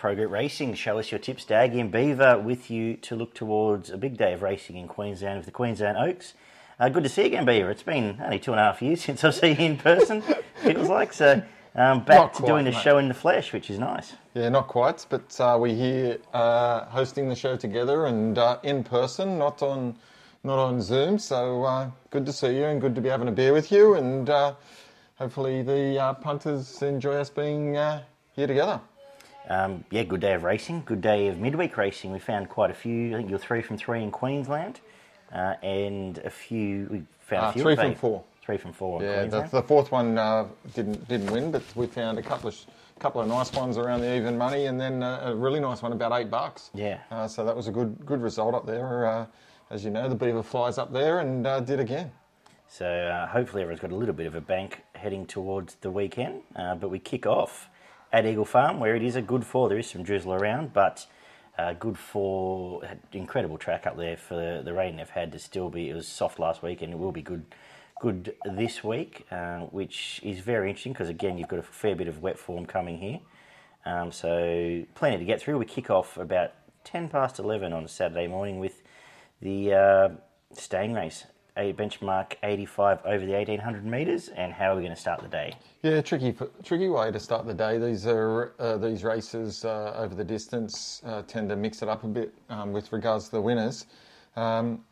Pro Group Racing. Show us your tips. Daggy and Beaver with you to look towards a big day of racing in Queensland with the Queensland Oaks. Uh, good to see you again, Beaver. It's been only two and a half years since I've seen you in person, feels like. So um, back Not to quite, doing the mate. show in the flesh, which is nice. Yeah, not quite, but uh, we're here uh, hosting the show together and uh, in person, not on not on Zoom. So uh, good to see you and good to be having a beer with you, and uh, hopefully the uh, punters enjoy us being uh, here together. Um, yeah, good day of racing. Good day of midweek racing. We found quite a few. I think you're three from three in Queensland, uh, and a few. We found Uh, a few. three from four. Three from four in Yeah, the, the fourth one uh, didn't didn't win, but we found a couple of couple of nice ones around the even money, and then uh, a really nice one about eight bucks. Yeah. Uh, so that was a good good result up there. Uh, as you know, the Beaver flies up there and uh, did again. So uh, hopefully everyone's got a little bit of a bank heading towards the weekend. Uh, but we kick off at Eagle Farm, where it is a good four. There is some drizzle around, but uh, good four. Incredible track up there for the, rain they've had to still be. It was soft last week, and it will be good. Good this week, uh, which is very interesting because again you've got a fair bit of wet form coming here, um, so plenty to get through. We kick off about ten past eleven on Saturday morning with the uh, staying race, a benchmark 85 over the 1800 metres, and how are we going to start the day? Yeah, tricky tricky way to start the day. These are uh, these races uh, over the distance uh, tend to mix it up a bit um, with regards to the winners. Um,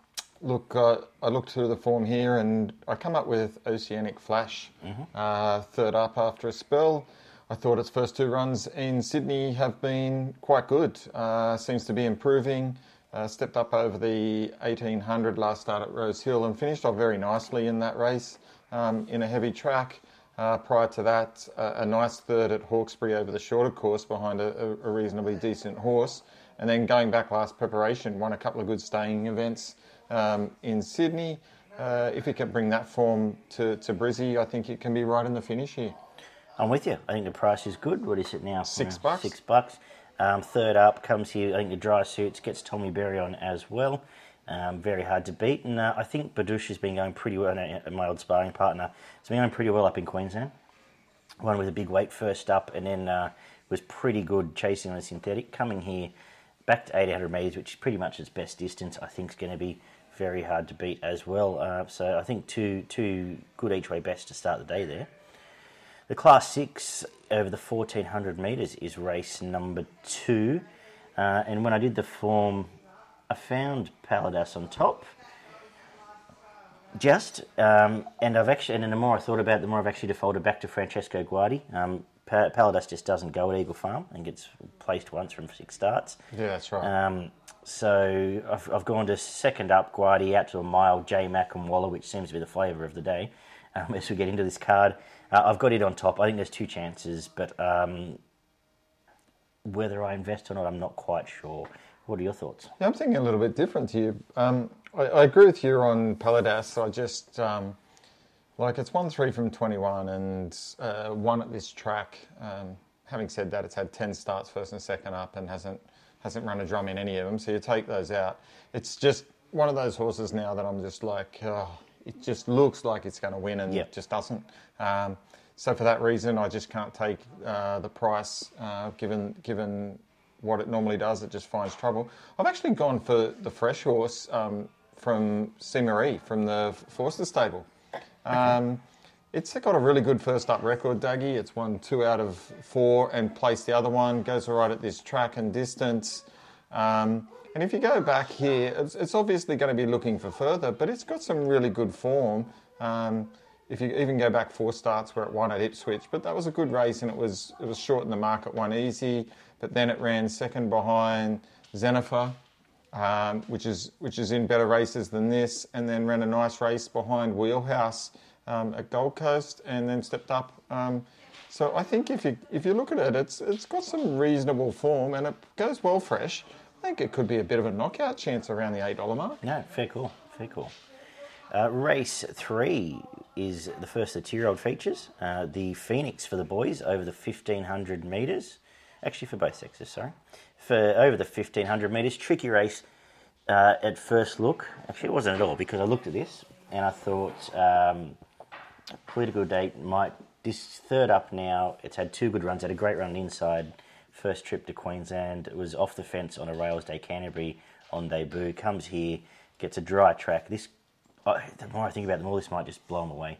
look, uh, I looked through the form here and I come up with Oceanic Flash, uh, third up after a spell. I thought its first two runs in Sydney have been quite good. Uh, seems to be improving. Uh, stepped up over the 1800 last start at Rose Hill and finished off very nicely in that race um, in a heavy track. Uh, prior to that, uh, a nice third at Hawkesbury over the shorter course behind a, a, reasonably decent horse. And then going back last preparation, won a couple of good staying events um, in Sydney. Uh, if he can bring that form to, to Brizzy, I think it can be right in the finish here. I'm with you. I think the price is good. What is it now? Six bucks. Six bucks. Um, third up comes here, I think the dry suits, gets Tommy Berry on as well. Um, very hard to beat. And uh, I think Badush has been going pretty well, no, my old sparring partner, has been going pretty well up in Queensland. One with a big weight first up, and then uh, was pretty good chasing on the synthetic. Coming here back to 800 metres, which is pretty much its best distance, I think is going to be very hard to beat as well. Uh, so I think two two good each way best to start the day there. The Class 6 over the 1400 metres is race number two. Uh, and when I did the form, I found Paladas on top. Just, um, and I've actually, and the more I thought about it, the more I've actually defaulted back to Francesco Guardi. Um, Pa- Paladas just doesn't go at Eagle Farm and gets placed once from six starts. Yeah, that's right. Um, so I've, I've gone to second up Guardi out to a mile J Mac and Waller, which seems to be the flavour of the day um, as we get into this card. Uh, I've got it on top. I think there's two chances, but um, whether I invest or not, I'm not quite sure. What are your thoughts? Yeah, I'm thinking a little bit different to you. Um, I, I agree with you on Paladas. I just um, like it's one three from 21 and uh, one at this track. Um, having said that, it's had 10 starts first and second up and hasn't hasn't run a drum in any of them. So you take those out. It's just one of those horses now that I'm just like, oh, it just looks like it's going to win and Yep. it just doesn't. Um, so for that reason, I just can't take uh, the price uh, given given what it normally does. It just finds trouble. I've actually gone for the fresh horse um, from Marie from the Forster stable. Um, it's got a really good first up record, Dougie. It's won two out of four and placed the other one. Goes all right at this track and distance. Um, and if you go back here, it's, it's obviously going to be looking for further, but it's got some really good form. Um, if you even go back four starts where it won at Ipswich, but that was a good race and it was it was short in the market, one easy, but then it ran second behind Zennifer, um, which is which is in better races than this, and then ran a nice race behind Wheelhouse um, at Gold Coast, and then stepped up. Um, so I think if you if you look at it, it's it's got some reasonable form, and it goes well fresh. I think it could be a bit of a knockout chance around the eight dollar mark. No, fair call, fair call. Uh, race three is the first of the two-year-old features. Uh, the Phoenix for the boys over the 1500 metres. Actually, for both sexes, sorry. For over the 1500 metres, tricky race uh, at first look. Actually, it wasn't at all because I looked at this and I thought um, political debate might. This third up now, it's had two good runs, had a great run inside First trip to Queensland. It was off the fence on a Rails Day Canterbury on debut. Comes here, gets a dry track. This, the more I think about them all, this might just blow them away.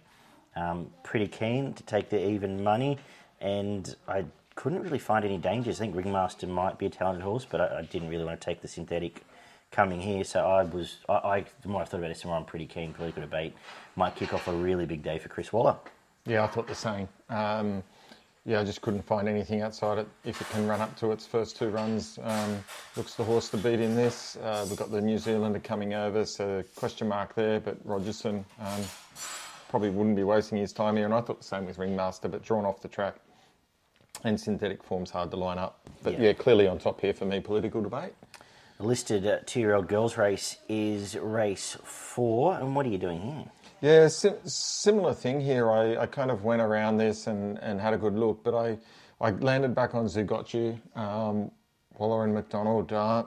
Um, pretty keen to take the even money, and I couldn't really find any dangers. I think Ringmaster might be a talented horse, but I, I didn't really want to take the synthetic coming here. So I was, I, I the more I thought about it, the more I'm pretty keen. Really good debate. Might kick off a really big day for Chris Waller. Yeah, I thought the same. Um, yeah, I just couldn't find anything outside it. If it can run up to its first two runs, um, looks the horse to beat in this. Uh, we've got the New Zealander coming over, so question mark there. But Rogerson um, probably wouldn't be wasting his time here. And I thought the same with Ringmaster, but drawn off the track. And synthetic form's hard to line up. But Yeah. yeah, clearly on top here for me, political debate. The listed uh, two-year-old girls race is race four, and what are you doing here? Yeah, sim- similar thing here. I, I kind of went around this and, and had a good look, but I, I landed back on Zougotcha, um, Waller and McDonald. Uh,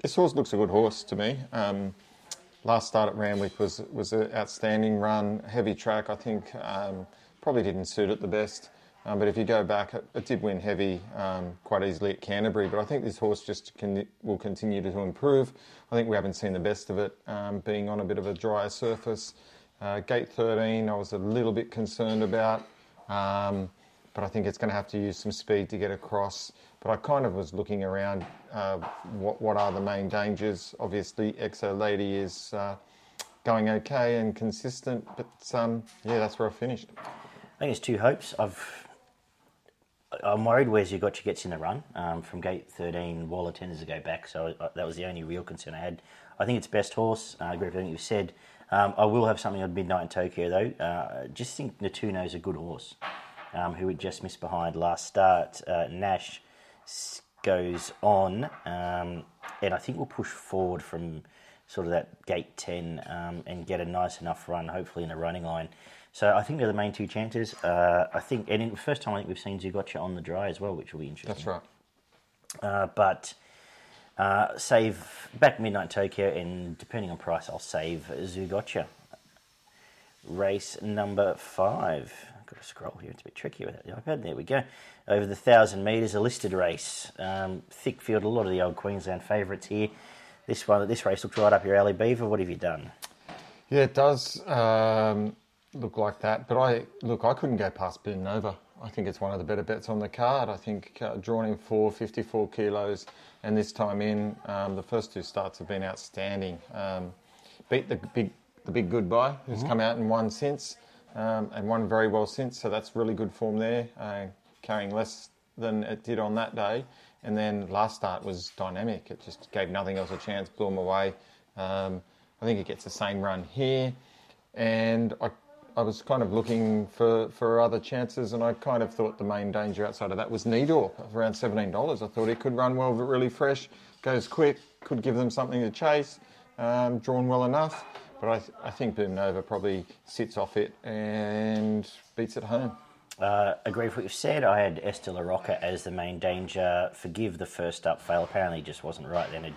this horse looks a good horse to me. Um, last start at Randwick was was an outstanding run, heavy track. I think um, probably didn't suit it the best. Um, but if you go back, it, did win heavy um, quite easily at Canterbury. But I think this horse just can, will continue to improve. I think we haven't seen the best of it, um, being on a bit of a drier surface. Uh, gate 13, I was a little bit concerned about, um, but I think it's going to have to use some speed to get across. But I kind of was looking around uh, what, what are the main dangers. Obviously, Exo Lady is uh, going okay and consistent, but um, yeah, that's where I finished. I think it's two hopes. I've I'm worried where Zougotcha gets in the run. Um, from gate 13, Waller tends to go back, so uh, that was the only real concern I had. I think it's best horse. I agree with everything you've said. Um, I will have something on Midnight in Tokyo though. Uh, just think Natuno's a good horse, um, who had just missed behind last start. Uh, Nash goes on, um, and I think we'll push forward from sort of that gate 10 um, and get a nice enough run, hopefully in a running line. So I think they're the main two chances. Uh, I think, and in the first time I think we've seen Zougotcha on the dry as well, which will be interesting. That's right. Uh, but uh, save back midnight Tokyo, and depending on price, I'll save Zougotcha. Race number five. I've got to scroll here. It's a bit tricky with the iPad. There we go. Over the thousand metres, a listed race. Um, thick field. A lot of the old Queensland favourites here. This one, this race looks right up your alley, Beaver. What have you done? Yeah, it does um, look like that. But I look, I couldn't go past Boom Nova. I think it's one of the better bets on the card. I think uh, drawn in four, 54 kilos, and this time in, um, the first two starts have been outstanding. Um, beat the big, the big goodbye, who's come out and won since, um, and won very well since. So that's really good form there, uh, carrying less than it did on that day. And then last start was dynamic. It just gave nothing else a chance, blew them away. Um, I think it gets the same run here, and I, I was kind of looking for, for other chances, and I kind of thought the main danger outside of that was Needor, around seventeen dollars. I thought he could run well, but really fresh, goes quick, could give them something to chase, um, drawn well enough. But I, th- I think Boom Nova probably sits off it and beats it home. Uh, agree with what you've said. I had Esther La Rocca as the main danger. Forgive the first up fail. Apparently, just wasn't right then. It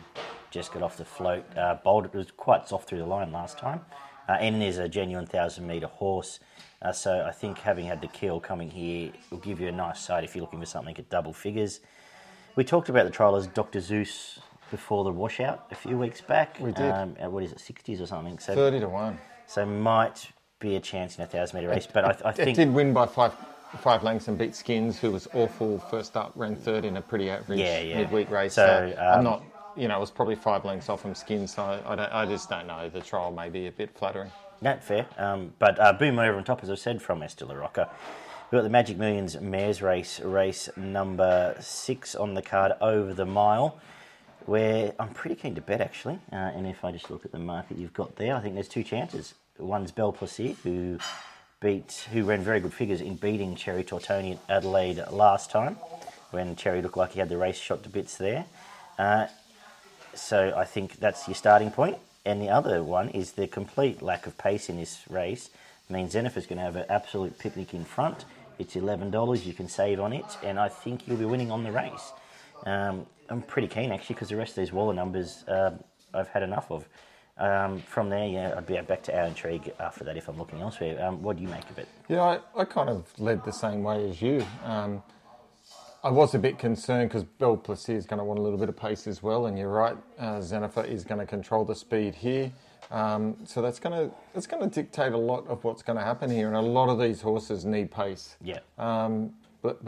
just got off the float. Uh, Bold, it was quite soft through the line last time. Uh, and is a genuine thousand metre horse. Uh, so I think having had the kill coming here will give you a nice side if you're looking for something at double figures. We talked about the trial as Dr. Zeus before the washout a few weeks back. We did. Um, at what is it, 60s or something? So, Thirty to one. so might be a chance in a thousand metre race. But I, I It think did win by five five lengths and beat Skins, who was awful first up, ran third in a pretty average Yeah, yeah. midweek race. So, So, I'm um, not, you know, it was probably five lengths off from Skins. So I, I, I just don't know. The trial may be a bit flattering. Not fair. Um, but uh, Boom Nova on top, as I've said, from Esther La Rocca. We've got the Magic Millions Mares race, race number six on the card over the mile, where I'm pretty keen to bet actually. Uh, and if I just look at the market you've got there, I think there's two chances. One's Belle Plaisir, who beat, who ran very good figures in beating Cherry Tortoni at Adelaide last time, when Cherry looked like he had the race shot to bits there. Uh, so I think that's your starting point. And the other one is the complete lack of pace in this race means Zennifer's going to have an absolute picnic in front. It's eleven dollars. You can save on it, and I think you'll be winning on the race. Um, I'm pretty keen actually because the rest of these Waller numbers um, I've had enough of. Um, from there, yeah, I'd be back to our intrigue after that if I'm looking elsewhere. Um, what do you make of it? Yeah, I, I kind of led the same way as you. Um, I was a bit concerned because Belle Plaisir is going to want a little bit of pace as well, and you're right, uh, is going to control the speed here. Um, so that's going to it's going to dictate a lot of what's going to happen here, and a lot of these horses need pace. Yeah. Um, but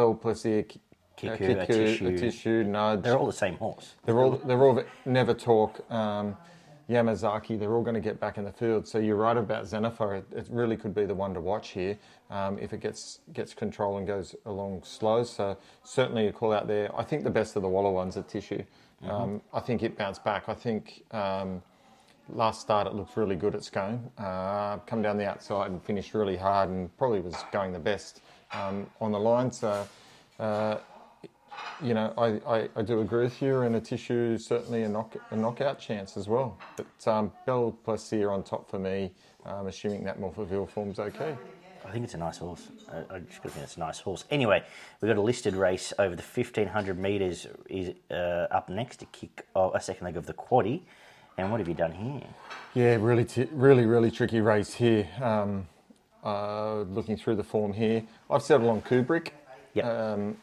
K- Kiku, uh, Kiku, Atishu. Atishu, Nudge, They're all the same horse. they're all they're all never talk. Um, Yamazaki, they're all going to get back in the field. So you're right about Zennifer. It, it really could be the one to watch here um, if it gets gets control and goes along slow. So certainly a call out there. I think the best of the Waller ones are Tissue. Um, I think it bounced back. I think um, last start it looked really good at Scone. Uh, come down the outside and finished really hard and probably was going the best um, on the line. So. Uh, you know, I, I, I do agree with you, and Atishu certainly a, knock, a knockout chance as well. But um, Belle Plaisir on top for me, um, assuming that Morphettville form's okay. I think it's a nice horse. I, I just got to think it's a nice horse. Anyway, we've got a listed race over the 1500 metres is uh, up next to kick oh, a second leg of the quaddy. And what have you done here? Yeah, really, t- really, really tricky race here. Um, uh, looking through the form here, I've settled on Kubrick. Yep. Um,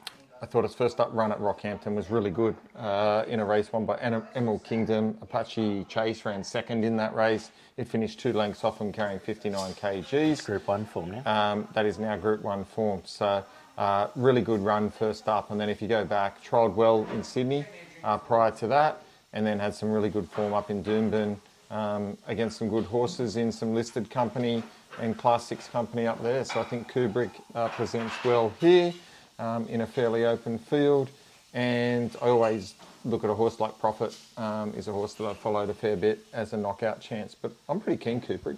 I thought his first up run at Rockhampton was really good uh, in a race won by Emerald Kingdom. Apache Chase ran second in that race. It finished two lengths off him, carrying 59 kgs. Group 1 form now. Um, that is now Group 1 form. So, uh, really good run first up. And then if you go back, trialled well in Sydney uh, prior to that, and then had some really good form up in Doomben um, against some good horses in some listed company and Class 6 company up there. So I think Kubrick uh, presents well here um, in a fairly open field. And I always look at a horse like Profit, um, is a horse that I've followed a fair bit as a knockout chance. But I'm pretty keen Kubrick.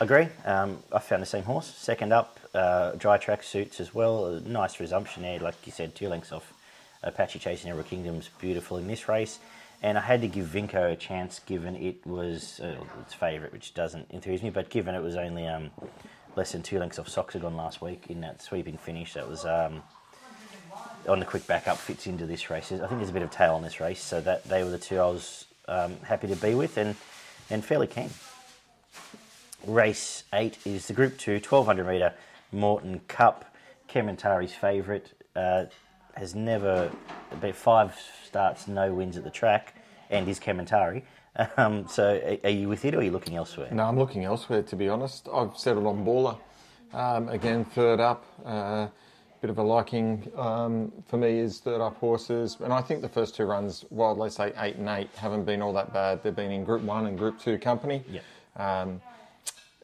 Agree. Um, I found the same horse. Second up, uh, dry track suits as well. A nice resumption there, like you said, two lengths off Apache Chasing Emerald Kingdom's beautiful in this race. And I had to give Vinco a chance given it was uh, its favourite, which doesn't enthuse me, but given it was only um, less than two lengths off Soxagon last week in that sweeping finish, that was um, on the quick backup fits into this race. I think there's a bit of tail on this race, so that they were the two I was um, happy to be with and, and fairly keen. Race 8 is the Group 2 1200 metre Moreton Cup. Kementari's favourite. Uh, has never, about five starts, no wins at the track, and is Kementari. Um, so are, you with it or are you looking elsewhere? No, I'm looking elsewhere to be honest. I've settled on Baller. Um, again, third up. Uh, bit of a liking um, for me is third up horses, and I think the first two runs, while they say eight and eight, haven't been all that bad. They've been in Group One and Group Two company. Yeah. Um,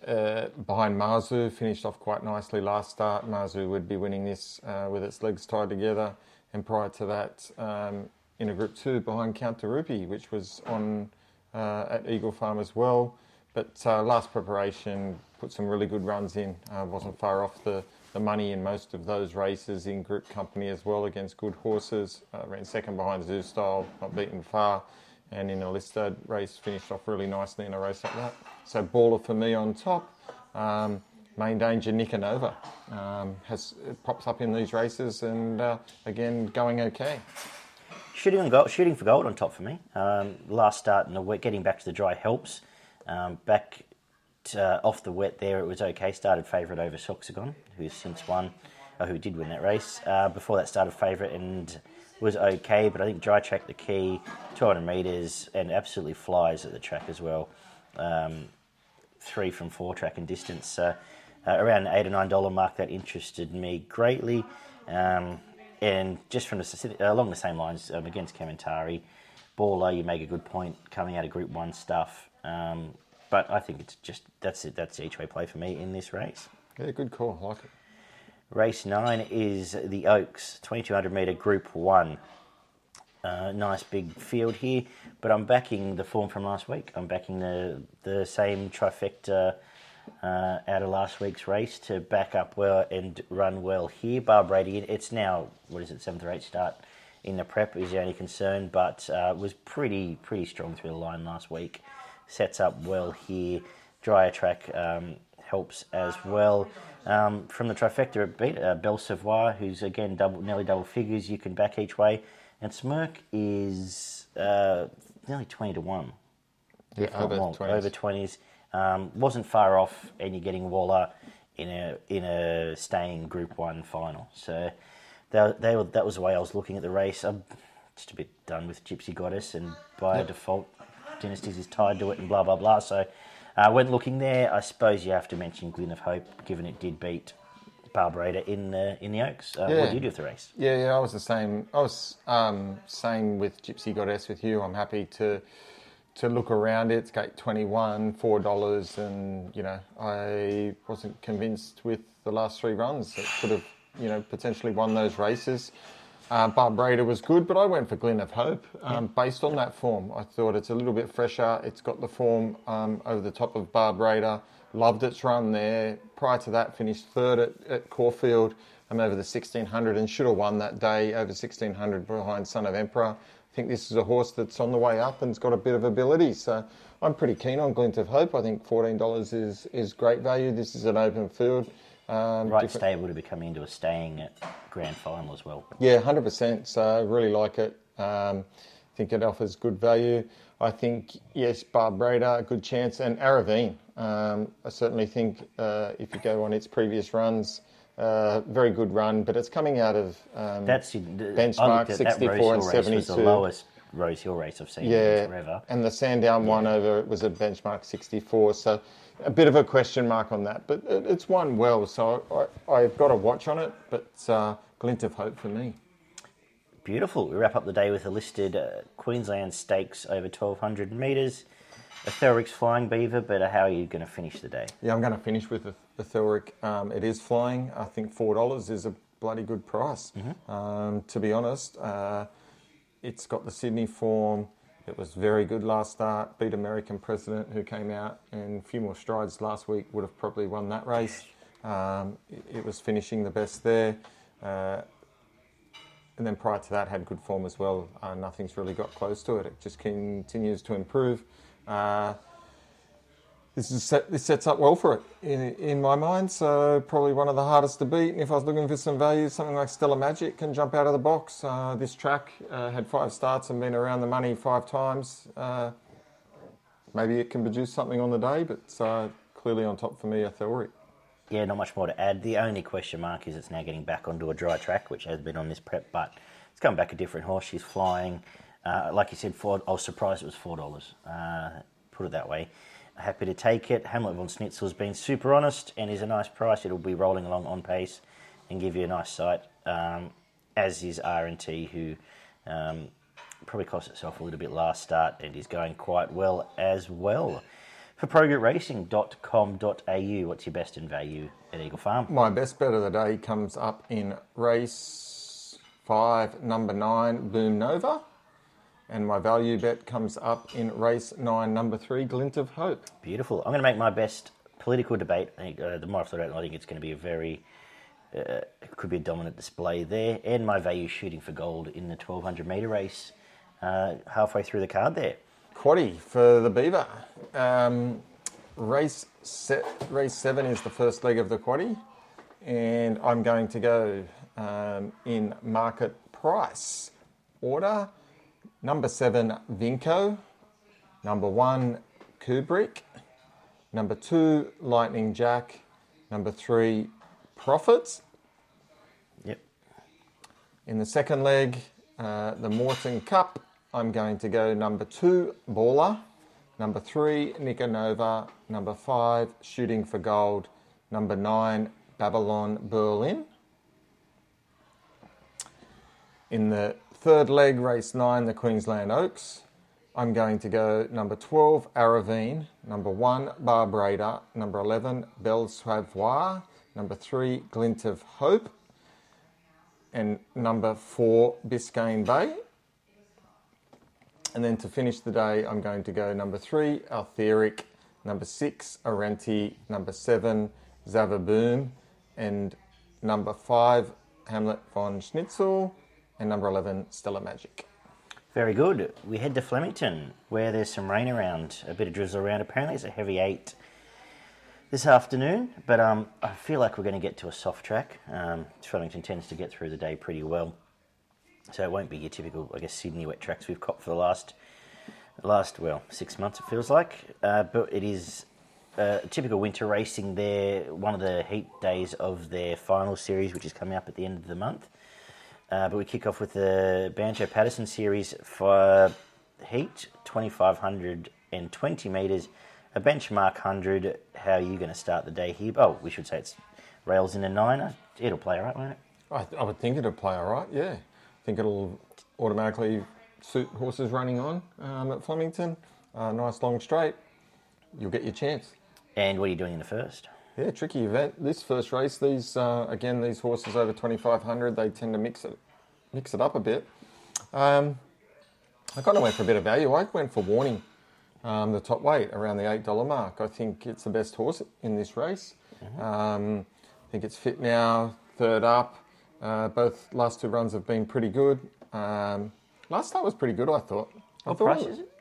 uh, behind Marzu, finished off quite nicely last start. Marzu would be winning this uh, with its legs tied together. And prior to that, um, in a Group 2 behind Count Rupi, which was on uh, at Eagle Farm as well. But uh, last preparation put some really good runs in. Uh, wasn't far off the, the money in most of those races in group company as well against good horses. Uh, ran second behind Zoustyle, not beaten far. And in a listed race, finished off really nicely in a race like that. So baller for me on top. Um, main danger Nicanova um, has pops up in these races and uh, again going okay. Shooting shooting for gold on top for me. Um, last start in the wet, getting back to the dry helps. Um, back to, uh, off the wet there, it was okay. Started favourite over Soxagon, who's since won, uh, who did win that race. Uh, before that, started favourite and was okay, but I think dry track the key, 200 metres, and absolutely flies at the track as well. Um, three from four track and distance. Uh, uh, around eight or nine dollar mark, that interested me greatly. Um, and just from the along the same lines um, against Kementari, Baller, you make a good point coming out of Group One stuff. Um, but I think it's just that's it. That's each way play for me in this race. Yeah, good call. I like it. Race nine is the Oaks, 2200 metre Group One. Uh, nice big field here, but I'm backing the form from last week. I'm backing the the same trifecta uh, out of last week's race to back up well and run well here. Bar Brady, it's now what is it, seventh or eighth start in the prep is the only concern, but uh, was pretty pretty strong through the line last week. Sets up well here. Drier track um, helps as well. Um, from the trifecta, it beat uh, Belle Savoir, who's again double, nearly double figures. You can back each way, and Smirk is uh, nearly twenty to one. Yeah, over Well, 20s. over twenties. Um, wasn't far off, and you're getting Waller in a in a staying Group One final. So they, they were, that was the way I was looking at the race. I'm just a bit done with Gypsy Goddess, and by Yep. default, Dynasties is tied to it, and blah blah blah. So, uh, when looking there, I suppose you have to mention Glint of Hope, given it did beat Barbarata in the in the Oaks. Uh, Yeah. What do you do with the race? Yeah, yeah, I was the same. I was um, same with Gypsy Goddess with you. I'm happy to to look around it. It's gate 21, four dollars, and you know I wasn't convinced with the last three runs. It could have you know potentially won those races. Uh, Barbreda was good, but I went for Glint of Hope um, based on that form. I thought it's a little bit fresher. It's got the form um, over the top of Barbreda. Loved its run there. Prior to that, finished third at, at Caulfield. I'm over the 1600 and should have won that day over 1600 behind Son of Emperor. I think this is a horse that's on the way up and's got a bit of ability. So I'm pretty keen on Glint of Hope. I think $14 is, is great value. This is an open field. Um, Right different- stable to be coming into a staying at grand final as well. yeah, hundred percent. So I really like it. Um, think it offers good value. I think yes, Barbreda a good chance, and Aravine. Um, I certainly think uh, if you go on its previous runs, uh, very good run, but it's coming out of um, That's the- Benchmark that 64 Rose and Hill race was 72. the lowest Rose Hill race I've seen yeah, forever. and the Sandown one over it was a benchmark 64. So a bit of a question mark on that, but it, it's won well. So I, I've got a watch on it, but uh, glint of hope for me. Beautiful. We wrap up the day with a listed uh, Queensland Stakes over 1200 metres. A Flying Beaver, but how are you going to finish the day? Yeah, I'm going to finish with the, the Thilric. Um, it is flying. I think four dollars is a bloody good price. Um, to be honest, uh, it's got the Sydney form. It was very good last start. Beat American President, who came out and a few more strides last week, would have probably won that race. Um, it, it was finishing the best there. Uh, and then prior to that had good form as well. Uh, nothing's really got close to it. It just continues to improve. Uh, this is set, this sets up well for it in, in my mind. So probably one of the hardest to beat. And if I was looking for some value, something like Stella Magic can jump out of the box. Uh, this track uh, had five starts and been around the money five times. Uh, maybe it can produce something on the day, but uh, clearly on top for me, a theory. Yeah, not much more to add. The only question mark is it's now getting back onto a dry track, which has been on this prep, but it's coming back a different horse. She's flying. Uh, like you said, I was surprised it was four dollars. Uh, put it that way. Happy to take it. Hamlet von Schnitzel's been super honest and is a nice price. It'll be rolling along on pace and give you a nice sight. Um, as is R and T, who um, probably cost itself a little bit last start and is going quite well as well. For progretracing.com.au, what's your best in value at Eagle Farm? My best bet of the day comes up in race five, number nine, Boom Nova. And my value bet comes up in race nine, number three, Glint of Hope. Beautiful. I'm going to make my best political debate. I think, uh, the more I've thought about it, I think it's going to be a very, uh, could be a dominant display there. And my value shooting for gold in the 1200 metre race uh, halfway through the card there. Quaddy for the Beaver. Um, race se- race seven is the first leg of the Quaddy, and I'm going to go um, in market price order. Number seven, Vinco. Number one, Kubrick. Number two, Lightning Jack. Number three, Profits. Yep. In the second leg, uh, the Moreton Cup, I'm going to go number two, Baller. Number three, Nicanova. Number five, Shooting for Gold. Number nine, Babylon Berlin. In the third leg, race nine, the Queensland Oaks, I'm going to go number 12, Aravine. Number one, Barbreda. Number 11, Belle Sauvois. Number three, Glint of Hope and number four, Biscayne Bay. And then to finish the day, I'm going to go number three, Altheric, number six, Arenti, number seven, Zavaboom, and number five, Hamlet von Schnitzel, and number 11, Stella Magic. Very good. We head to Flemington, where there's some rain around, a bit of drizzle around. Apparently, it's a heavy eight this afternoon, but um, I feel like we're going to get to a soft track. Um, Flemington tends to get through the day pretty well, so it won't be your typical, I guess, Sydney wet tracks we've caught for the last, last well, six months. It feels like, uh, but it is uh, typical winter racing. There, one of the heat days of their final series, which is coming up at the end of the month. Uh, but we kick off with the Banjo Paterson series for heat, 2,520 metres, a benchmark 100. How are you going to start the day here? Oh, we should say it's rails in a niner. It'll play all right, won't it? I, I would think it'll play all right, yeah. I think it'll automatically suit horses running on um, at Flemington. Uh, nice long straight. You'll get your chance. And what are you doing in the first? Yeah, tricky event. This first race, these uh, again, these horses over 2,500, they tend to mix it, mix it up a bit. Um, I kind of went for a bit of value. I went for Warning, um, the top weight around the eight dollar mark. I think it's the best horse in this race. Um, I think it's fit now, third up. Uh, both last two runs have been pretty good. Um, last start was pretty good, I thought. I What thought price is it?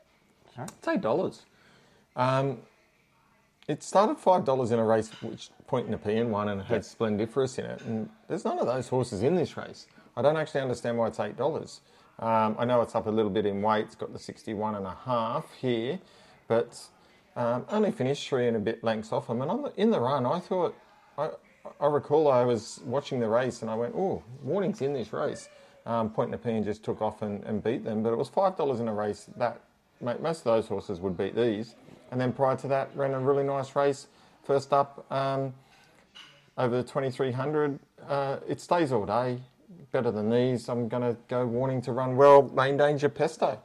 Sorry? It's eight dollars. It started five dollars in a race which Point Nepean won and it had Splendiferous in it, and there's none of those horses in this race. I don't actually understand why it's eight dollars. Um, I know it's up a little bit in weight. It's got the 61 and a half here, but um, only finished three and a bit lengths off them. And on the, in the run, I thought, I, I recall I was watching the race and I went, oh, warning's in this race. Um, Point Nepean just took off and, and beat them, but it was five dollars in a race. That most of those horses would beat these. And then prior to that, ran a really nice race. First up, um, over the 2300. Uh, it stays all day. Better than these. I'm going to go warning to run well. Main danger Pesto.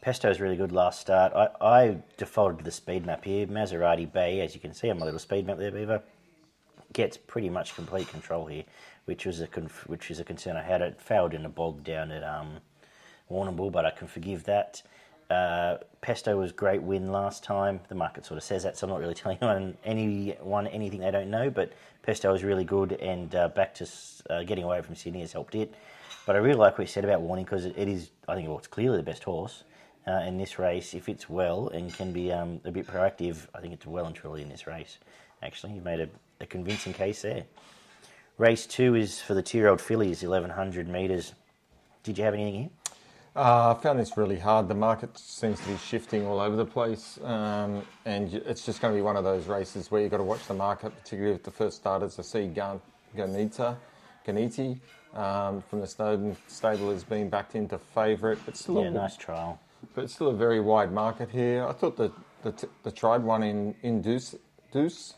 Pesto's really good last start. I, I defaulted to the speed map here. Maserati Bay, as you can see on my little speed map there, Beaver, gets pretty much complete control here, which was a which is a concern I had. It failed in a bog down at um, but I can forgive that. Uh, Pesto was great win last time. The market sort of says that, so I'm not really telling anyone, anyone anything they don't know. But Pesto was really good, and uh, back to uh, getting away from Sydney has helped it. But I really like what you said about Warning because it, is, I think, well, it's clearly the best horse uh, in this race. If it's well and can be um, a bit proactive, I think it's well and truly in this race. Actually, you've made a, a convincing case there. Race two is for the two-year-old fillies, 1100 metres. Did you have anything here? Uh, I found this really hard. The market seems to be shifting all over the place, um, and it's just going to be one of those races where you've got to watch the market, particularly with the first starters. I see Gan- Ganita, Ganiti um, from the Snowden stable is being backed into favourite, but still, Yeah, a, nice trial. but it's still a very wide market here. I thought the the, t- the tried one in in Deuce, Deuce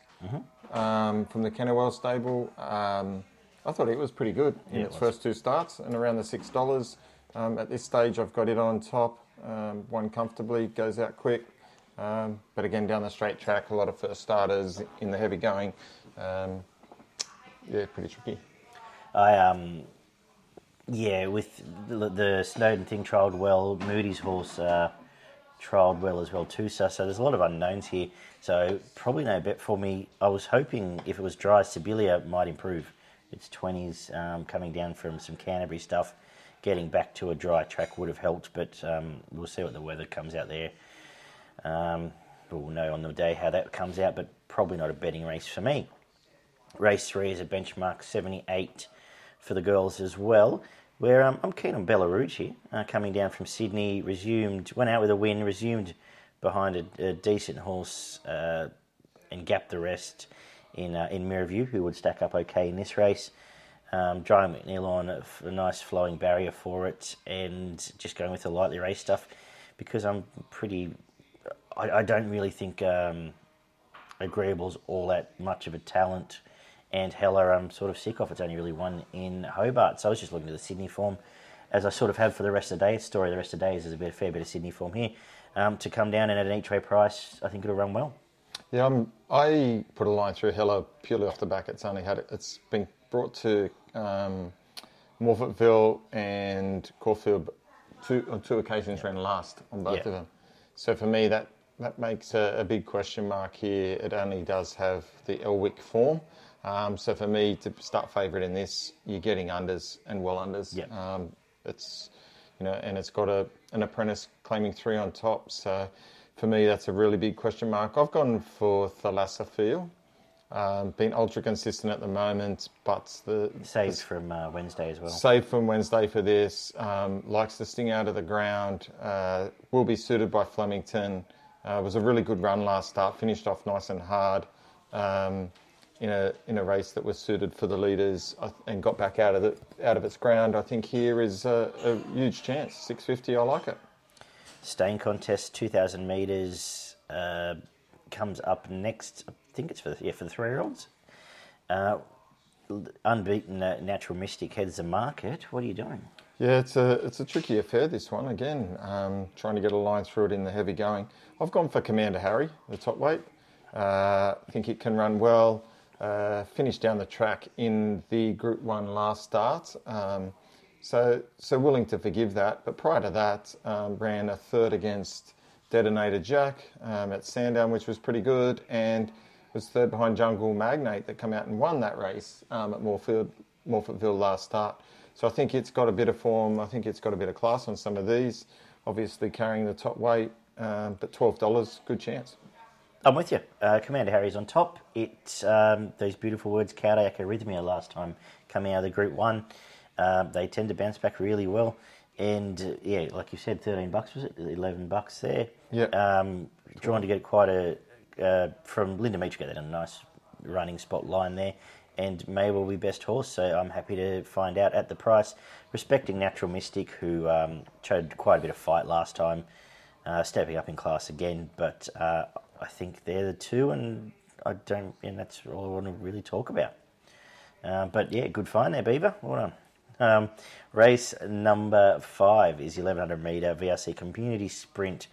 um, from the Kennewell stable. Um, I thought it was pretty good in Yeah, its was. first two starts and around the six dollars. Um, at this stage, I've got it on top. Um, won comfortably, goes out quick. Um, but again, down the straight track, a lot of first starters in the heavy going. Um, yeah, pretty tricky. I um, yeah, with the, the Snowden thing trialled well. Moody's horse uh, trialled well as well too. So, so there's a lot of unknowns here. So probably no bet for me. I was hoping if it was dry, Sibilia might improve. Its twenties um, coming down from some Canterbury stuff. Getting back to a dry track would have helped, but um, we'll see what the weather comes out there. Um, we'll know on the day how that comes out, but probably not a betting race for me. Race three is a benchmark 78 for the girls as well. Where um, I'm keen on Bella Rouge here, uh, coming down from Sydney, resumed, went out with a win, resumed behind a, a decent horse uh, and gapped the rest in uh, in Mirrorview, who would stack up okay in this race. Um, Giant McNeil on a, a nice flowing barrier for it, and just going with the lightly race stuff because I'm pretty. I, I don't really think um, Agreeable's all that much of a talent, and Heller I'm sort of sick of. It's only really one in Hobart, so I was just looking at the Sydney form, as I sort of have for the rest of the day. Story the rest of the day is there's a bit, a fair bit of Sydney form here. Um, to come down and at an each way price, I think it'll run well. Yeah, um, I put a line through Hello purely off the back. It's only had it's been brought to um, Morphettville and Caulfield two, on two occasions ran last on both Yeah. of them. So for me, that that makes a, a big question mark here. It only does have the Elwick form. Um, so for me to start favourite in this, you're getting unders and well unders. Yeah. Um, it's you know, and it's got a an apprentice claiming three on top. So for me, that's a really big question mark. I've gone for Thalassophil. Um, been ultra consistent at the moment, but the Saved from uh, Wednesday as well. Saved from Wednesday for this. Um, likes to sting out of the ground. Uh, will be suited by Flemington. Uh, was a really good run last start. Finished off nice and hard. Um, in a in a race that was suited for the leaders and got back out of the out of its ground, I think here is a, a huge chance. Six fifty, I like it. Staying contest, two thousand meters, uh, comes up next. Think it's for the, yeah for the three year olds. Uh, unbeaten uh, natural mystic heads the market. What are you doing? Yeah, it's a it's a tricky affair. This one again, um, trying to get a line through it in the heavy going. I've gone for Commander Harry, the top weight. Uh, I think it can run well. Uh, finished down the track in the Group One last start, um, so so willing to forgive that. But prior to that, um, ran a third against Detonator Jack um, at Sandown, which was pretty good, and was third behind Jungle Magnate that come out and won that race um, at Morfield, Morphettville last start. So I think it's got a bit of form. I think it's got a bit of class on some of these. Obviously carrying the top weight, um, but twelve dollars, good chance. I'm with you. Uh, Commander Harry's on top. It's um, those beautiful words, cardiac arrhythmia, last time coming out of the Group One. Um, they tend to bounce back really well. And uh, yeah, like you said, 13 bucks was it? 11 bucks there. Yeah. Um, trying to get quite a uh, from Linda Meech get that a nice running spot line there. And may will be best horse, so I'm happy to find out at the price. Respecting Natural Mystic, who um, showed quite a bit of fight last time, uh, stepping up in class again. But uh, I think they're the two, and I don't, and that's all I want to really talk about. Uh, but yeah, good find there, Beaver. Well done. Um, race number five is 1100 metre VRC Community Sprint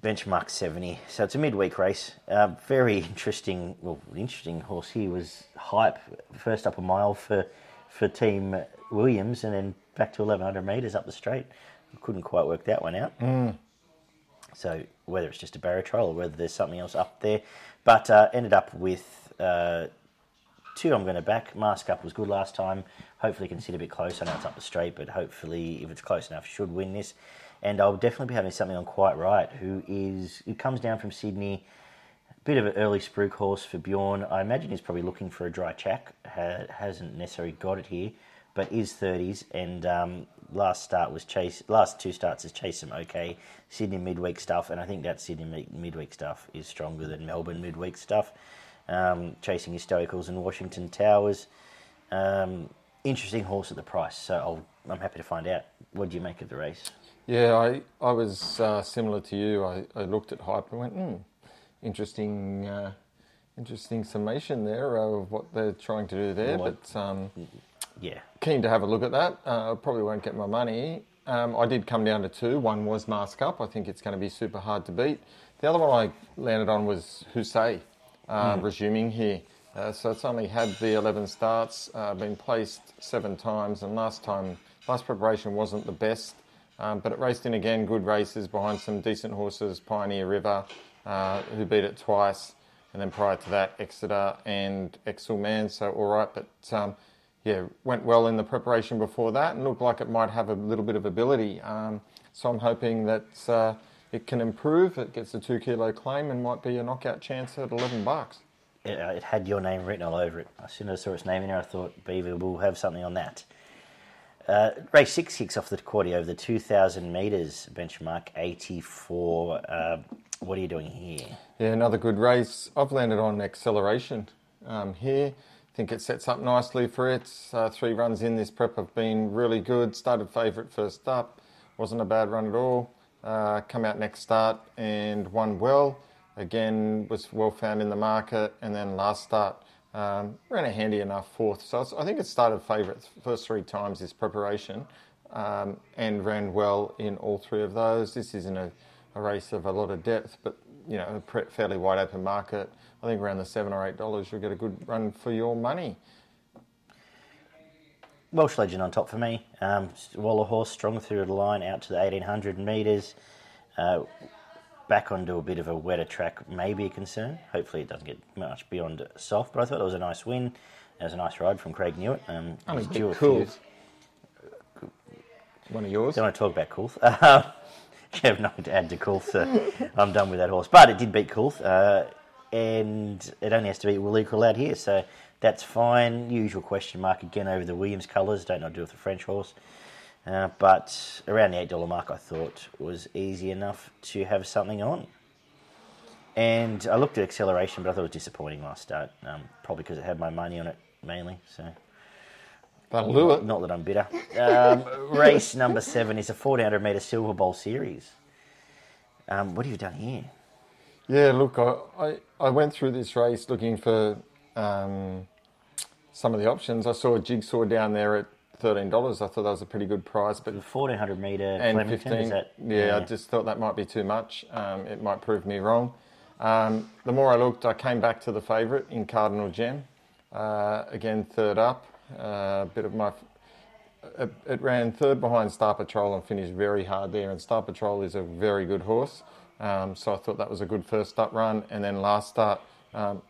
benchmark 70. So it's a midweek race. Uh, very interesting, well, interesting horse here was hype. First up a mile for, for Team Williams and then back to 1100 metres up the straight. Couldn't quite work that one out. So whether it's just a barrier trial or whether there's something else up there. But uh, ended up with uh, two I'm going to back. Mask Up was good last time. Hopefully can sit a bit close. I know it's up the straight, but hopefully if it's close enough, should win this and I'll definitely be having something on Quite Right, who is it comes down from Sydney. Bit of an early spruik horse for Bjorn. I imagine he's probably looking for a dry track. Ha, hasn't necessarily got it here, but is thirties. And um, last start was chase. Last two starts is chase him okay. Sydney midweek stuff, and I think that Sydney midweek stuff is stronger than Melbourne midweek stuff. Um, chasing historicals and Washington Towers. Um, interesting horse at the price, so I'll, I'm happy to find out. What do you make of the race? Yeah, I, I was uh, similar to you. I, I looked at hype and went, hmm, interesting, uh, interesting summation there of what they're trying to do there. Well, but um, Yeah, keen to have a look at that. Uh, probably won't get my money. Um, I did come down to two. One was Mask Up. I think it's going to be super hard to beat. The other one I landed on was Husay, uh, resuming here. Uh, so it's only had the 11 starts, uh, been placed seven times, and last time, last preparation wasn't the best. Um, but it raced in again, good races behind some decent horses, Pioneer River, uh, who beat it twice, and then prior to that, Exeter and Exel Man, so all right. But um, yeah, went well in the preparation before that and looked like it might have a little bit of ability. Um, so I'm hoping that uh, it can improve, it gets a two kilo claim, and might be a knockout chance at 11 bucks. it, it had your name written all over it. As soon as I saw its name in there, I thought Beaver will have something on that. Uh, race six kicks off the quarter over the 2,000 metres benchmark, 84. Uh, what are you doing here? Yeah, another good race. I've landed on acceleration um, here. I think it sets up nicely for it. Uh, three runs in this prep have been really good. Started favourite first up, wasn't a bad run at all. Uh, come out next start and won well. Again, was well found in the market. And then last start, um, ran a handy enough fourth. So I think it started favourite first three times this preparation um, and ran well in all three of those. This isn't a, a race of a lot of depth, but you know, a fairly wide open market. I think around the seven or eight dollars, you'll get a good run for your money. Welsh Legend on top for me. Um, Waller Horse strong through the line out to the 1800 metres. Uh, back onto a bit of a wetter track may be a concern. Hopefully it doesn't get much beyond soft, but I thought it was a nice win. It was a nice ride from Craig Newitt. Um, I mean, due cool. One of yours. Don't want to talk about Coolth. Uh, you have nothing to add to Coolth. So I'm done with that horse. But it did beat Coolth, uh, and it only has to be Will Equal out here, so that's fine. Usual question mark again over the Williams colours. Don't know what to do with the French horse. Uh, but around the $8 mark, I thought was easy enough to have something on. And I looked at acceleration, but I thought it was disappointing last start. Um, probably because it had my money on it mainly. So That'll do it. not that I'm bitter. Um, race number seven is a 1400 metre Silver Bowl series. Um, what have you done here? Yeah, look, I, I, I went through this race looking for um, some of the options. I saw a jigsaw down there at thirteen dollars. I thought that was a pretty good price, but 1400 metre and Flemington, fifteen. is that? yeah, I just thought that might be too much. Um, it might prove me wrong. Um, the more I looked, I came back to the favourite in Cardinal Gem. Uh, again, third up. A bit of my. It, it ran third behind Star Patrol and finished very hard there. And Star Patrol is a very good horse, um, so I thought that was a good first up run. And then last start, um,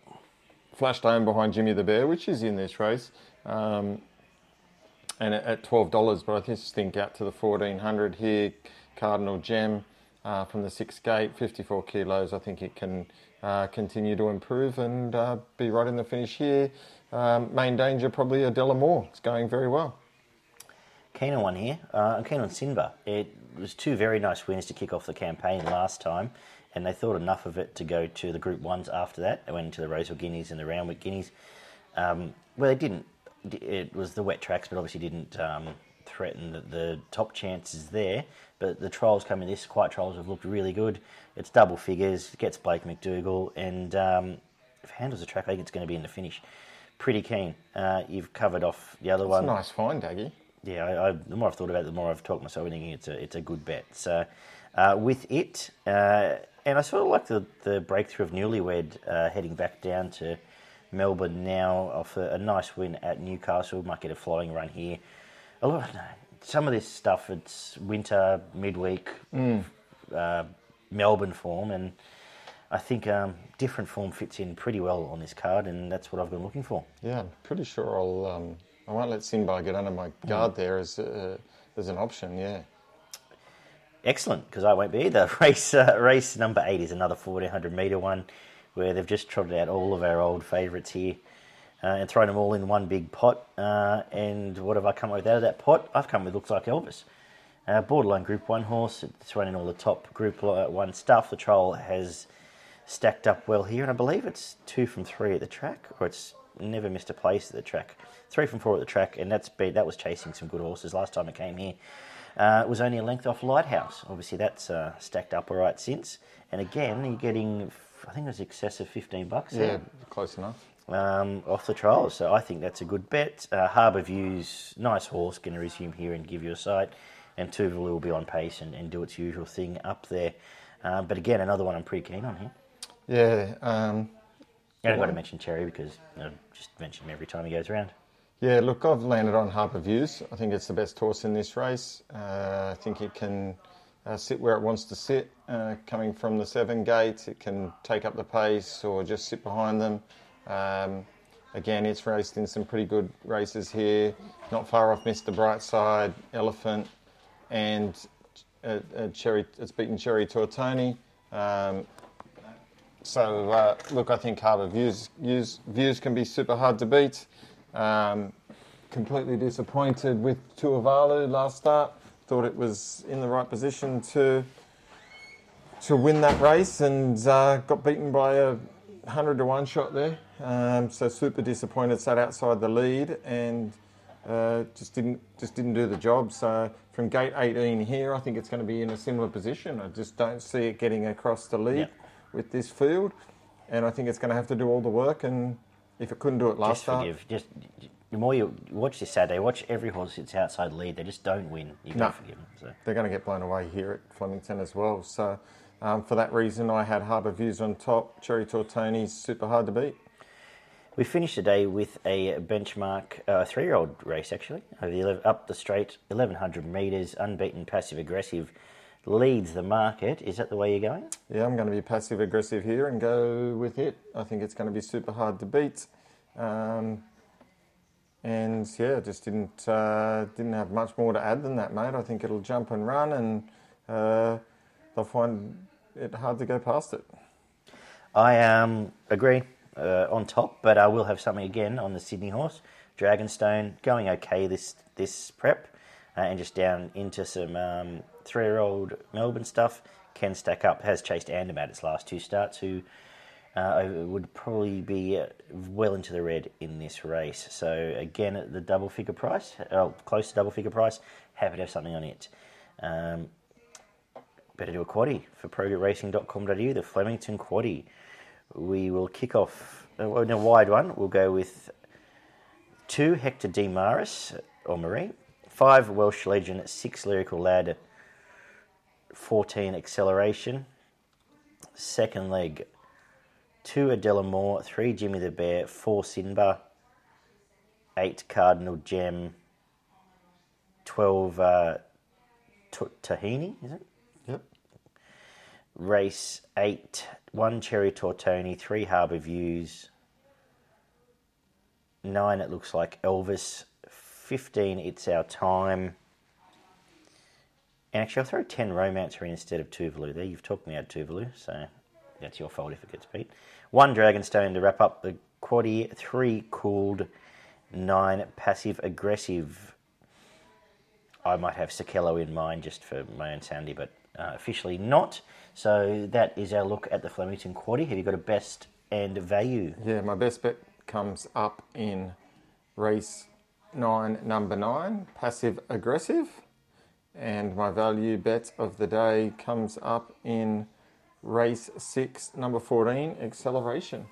flashed home behind Jimmy the Bear, which is in this race. Um, and at- at twelve dollars. But I just think out to the fourteen hundred here, Cardinal Gem uh, from the sixth gate, fifty four kilos. I think it can uh, continue to improve and uh, be right in the finish here. Um, main danger probably Adela Moore. It's going very well. Keen on one here. Uh, I'm keen on Sinba. It was two very nice wins to kick off the campaign last time, and they thought enough of it to go to the Group Ones after that. They went into the Rosehill Guineas and the Randwick Guineas. Um, well, they didn't. It was the wet tracks, but obviously didn't um, threaten the, the top chances there. But the trials coming this quiet trials have looked really good. It's double figures, gets Blaike McDougall, and um, if it handles the track, I think it's going to be in the finish. Pretty keen. Uh, you've covered off the other It's one a nice find, Daggy. yeah, I, I, the more I've thought about it, the more I've talked myself into thinking it's a it's a good bet. So uh, with it, uh, and I sort of like the the breakthrough of Newlywed uh, heading back down to Melbourne now off a, a nice win at Newcastle. Might get a flying run here. A lot, Of, some of this stuff it's winter midweek uh, Melbourne form, and I think um, different form fits in pretty well on this card, and that's what I've been looking for. Yeah, I'm pretty sure I'll. Um, I won't let Sinbad get under my guard there as uh, as an option. Yeah. Excellent, because I won't be either. Race uh, race number eight is another 1400 metre one where they've just trotted out all of our old favourites here uh, and thrown them all in one big pot. Uh, and what have I come with out of that pot? I've come with Looks Like Elvis. Uh, borderline Group 1 horse. It's running all the top Group 1 stuff. The trial has stacked up well here, and I believe it's two from three at the track, or it's never missed a place at the track. Three from four at the track, and that's that was chasing some good horses last time it came here. Uh, it was only a length off Lighthouse. Obviously, that's uh, stacked up all right since. And again, you're getting, I think it was excess of 15 bucks Yeah, there close enough. um, off the trials. So I think that's a good bet. Uh, Harbour Views, nice horse, going to resume here and give you a sight. And Tuvalu will be on pace and, and do its usual thing up there. Um, but again, another one I'm pretty keen on here. Yeah, um, And I've got to mention Cherry because I just mention him every time he goes around. yeah. Look, I've landed on Harbour Views. I think it's the best horse in this race. Uh, I think it can uh, sit where it wants to sit. Uh, coming from the seven gates, it can take up the pace or just sit behind them. Um, again, it's raced in some pretty good races here. Not far off Mr. Brightside, Elephant, and uh, uh, Cherry. It's beaten Cherry Tortoni. Um, so uh, look, I think Harbour views, views views can be super hard to beat. Um, completely disappointed with Tuvalu last start. Thought it was in the right position to to win that race and uh, got beaten by a hundred to one shot there. Um, so super disappointed. Sat outside the lead and uh, just didn't just didn't do the job. So from gate 18 here, I think it's going to be in a similar position. I just don't see it getting across the lead Yep. with this field, and I think it's going to have to do all the work. And if it couldn't do it last Just start. Just the more you watch this Saturday, watch every horse that's outside lead. They just don't win. Got No. forgive them. So. they're going to get blown away here at Flemington as well. So um, for that reason, I had Harbour Views on top. Cherry Tortoni's super hard to beat. We finished the day with a benchmark, uh, three-year-old race actually, over the 11, up the straight, 1100 metres, unbeaten, passive aggressive, leads the market. Is that the way you're going? Yeah, I'm going to be passive aggressive here and go with it. I think it's going to be super hard to beat. Um, and yeah, just didn't uh, didn't have much more to add than that, mate. I think it'll jump and run, and uh, they'll find it hard to go past it. I um, agree uh, on top, but I will have something again on the Sydney horse, Dragonstone, going okay this this prep, uh, and just down into some um, three-year-old Melbourne stuff. can stack up. Has chased Andermatt its last two starts, who uh, would probably be uh, well into the red in this race. So again, at the double figure price, uh, close to double figure price, happy to have something on it. Um, better do a quaddy for progretracing.com.au, the Flemington quaddy. We will kick off uh, in a wide one. We'll go with two Hector D. Maris or Marie, five Welsh Legend, six Lyrical Lad, 14 Acceleration, second leg two Adela Moore, three Jimmy the Bear, four Sinba, eight Cardinal Gem, 12 uh, Tahini, is it? Yep. Race eight, one Cherry Tortoni, three Harbour Views, nine it looks like Elvis, 15 It's Our Time. And actually, I'll throw 10 Romancer in instead of Tuvalu there. You've talked me out of Tuvalu, so that's your fault if it gets beat. One Dragonstone to wrap up the quaddy. Three cooled. Nine passive aggressive. I might have Sakelo in mind just for my own sanity, but uh, officially not. So that is our look at the Flemington quaddy. Have you got a best and value? Yeah, my best bet comes up in race nine, number nine, passive aggressive. And my value bet of the day comes up in race six, number 14, acceleration.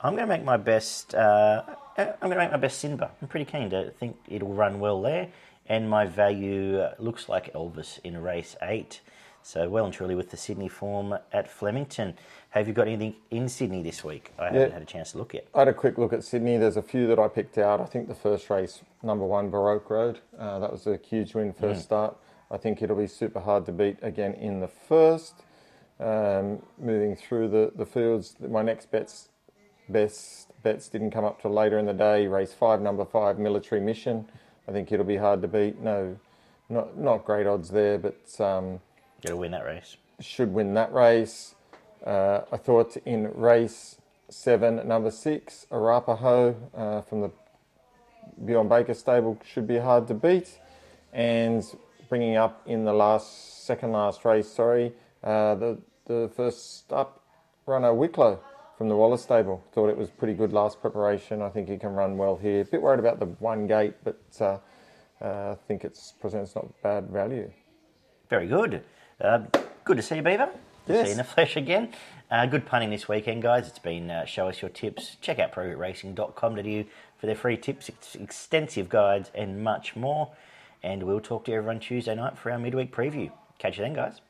I'm going to make my best. Uh, I'm going to make my best Sinba. I'm pretty keen to think it'll run well there, and my value uh, looks like Elvis in race eight. So well and truly with the Sydney form at Flemington. Have you got anything in Sydney this week? I haven't had a chance to look yet. I had a quick look at Sydney. There's a few that I picked out. I think the first race, number one, Baroque Road, uh, that was a huge win first mm. start. I think it'll be super hard to beat again in the first. Um, moving through the, the fields, my next bets best bets didn't come up till later in the day. Race five, number five, military mission. I think it'll be hard to beat. No, not not great odds there, but um, to win that race. Should win that race. Uh, I thought in race seven, number six, Arapaho uh, from the Bjorn Baker stable should be hard to beat, and bringing up in the last second last race, sorry, uh, the the first up runner Wicklow from the Wallace stable. Thought it was pretty good last preparation. I think he can run well here. A bit worried about the one gate, but uh, uh, I think it presents not bad value. Very good. Uh, good to see you, Beaver. Good yes. see you in the flesh again. Uh, good punning this weekend, guys. It's been uh, show us your tips. Check out progretracing.com.au for their free tips, extensive guides, and much more. And we'll talk to you everyone Tuesday night for our midweek preview. Catch you then, guys.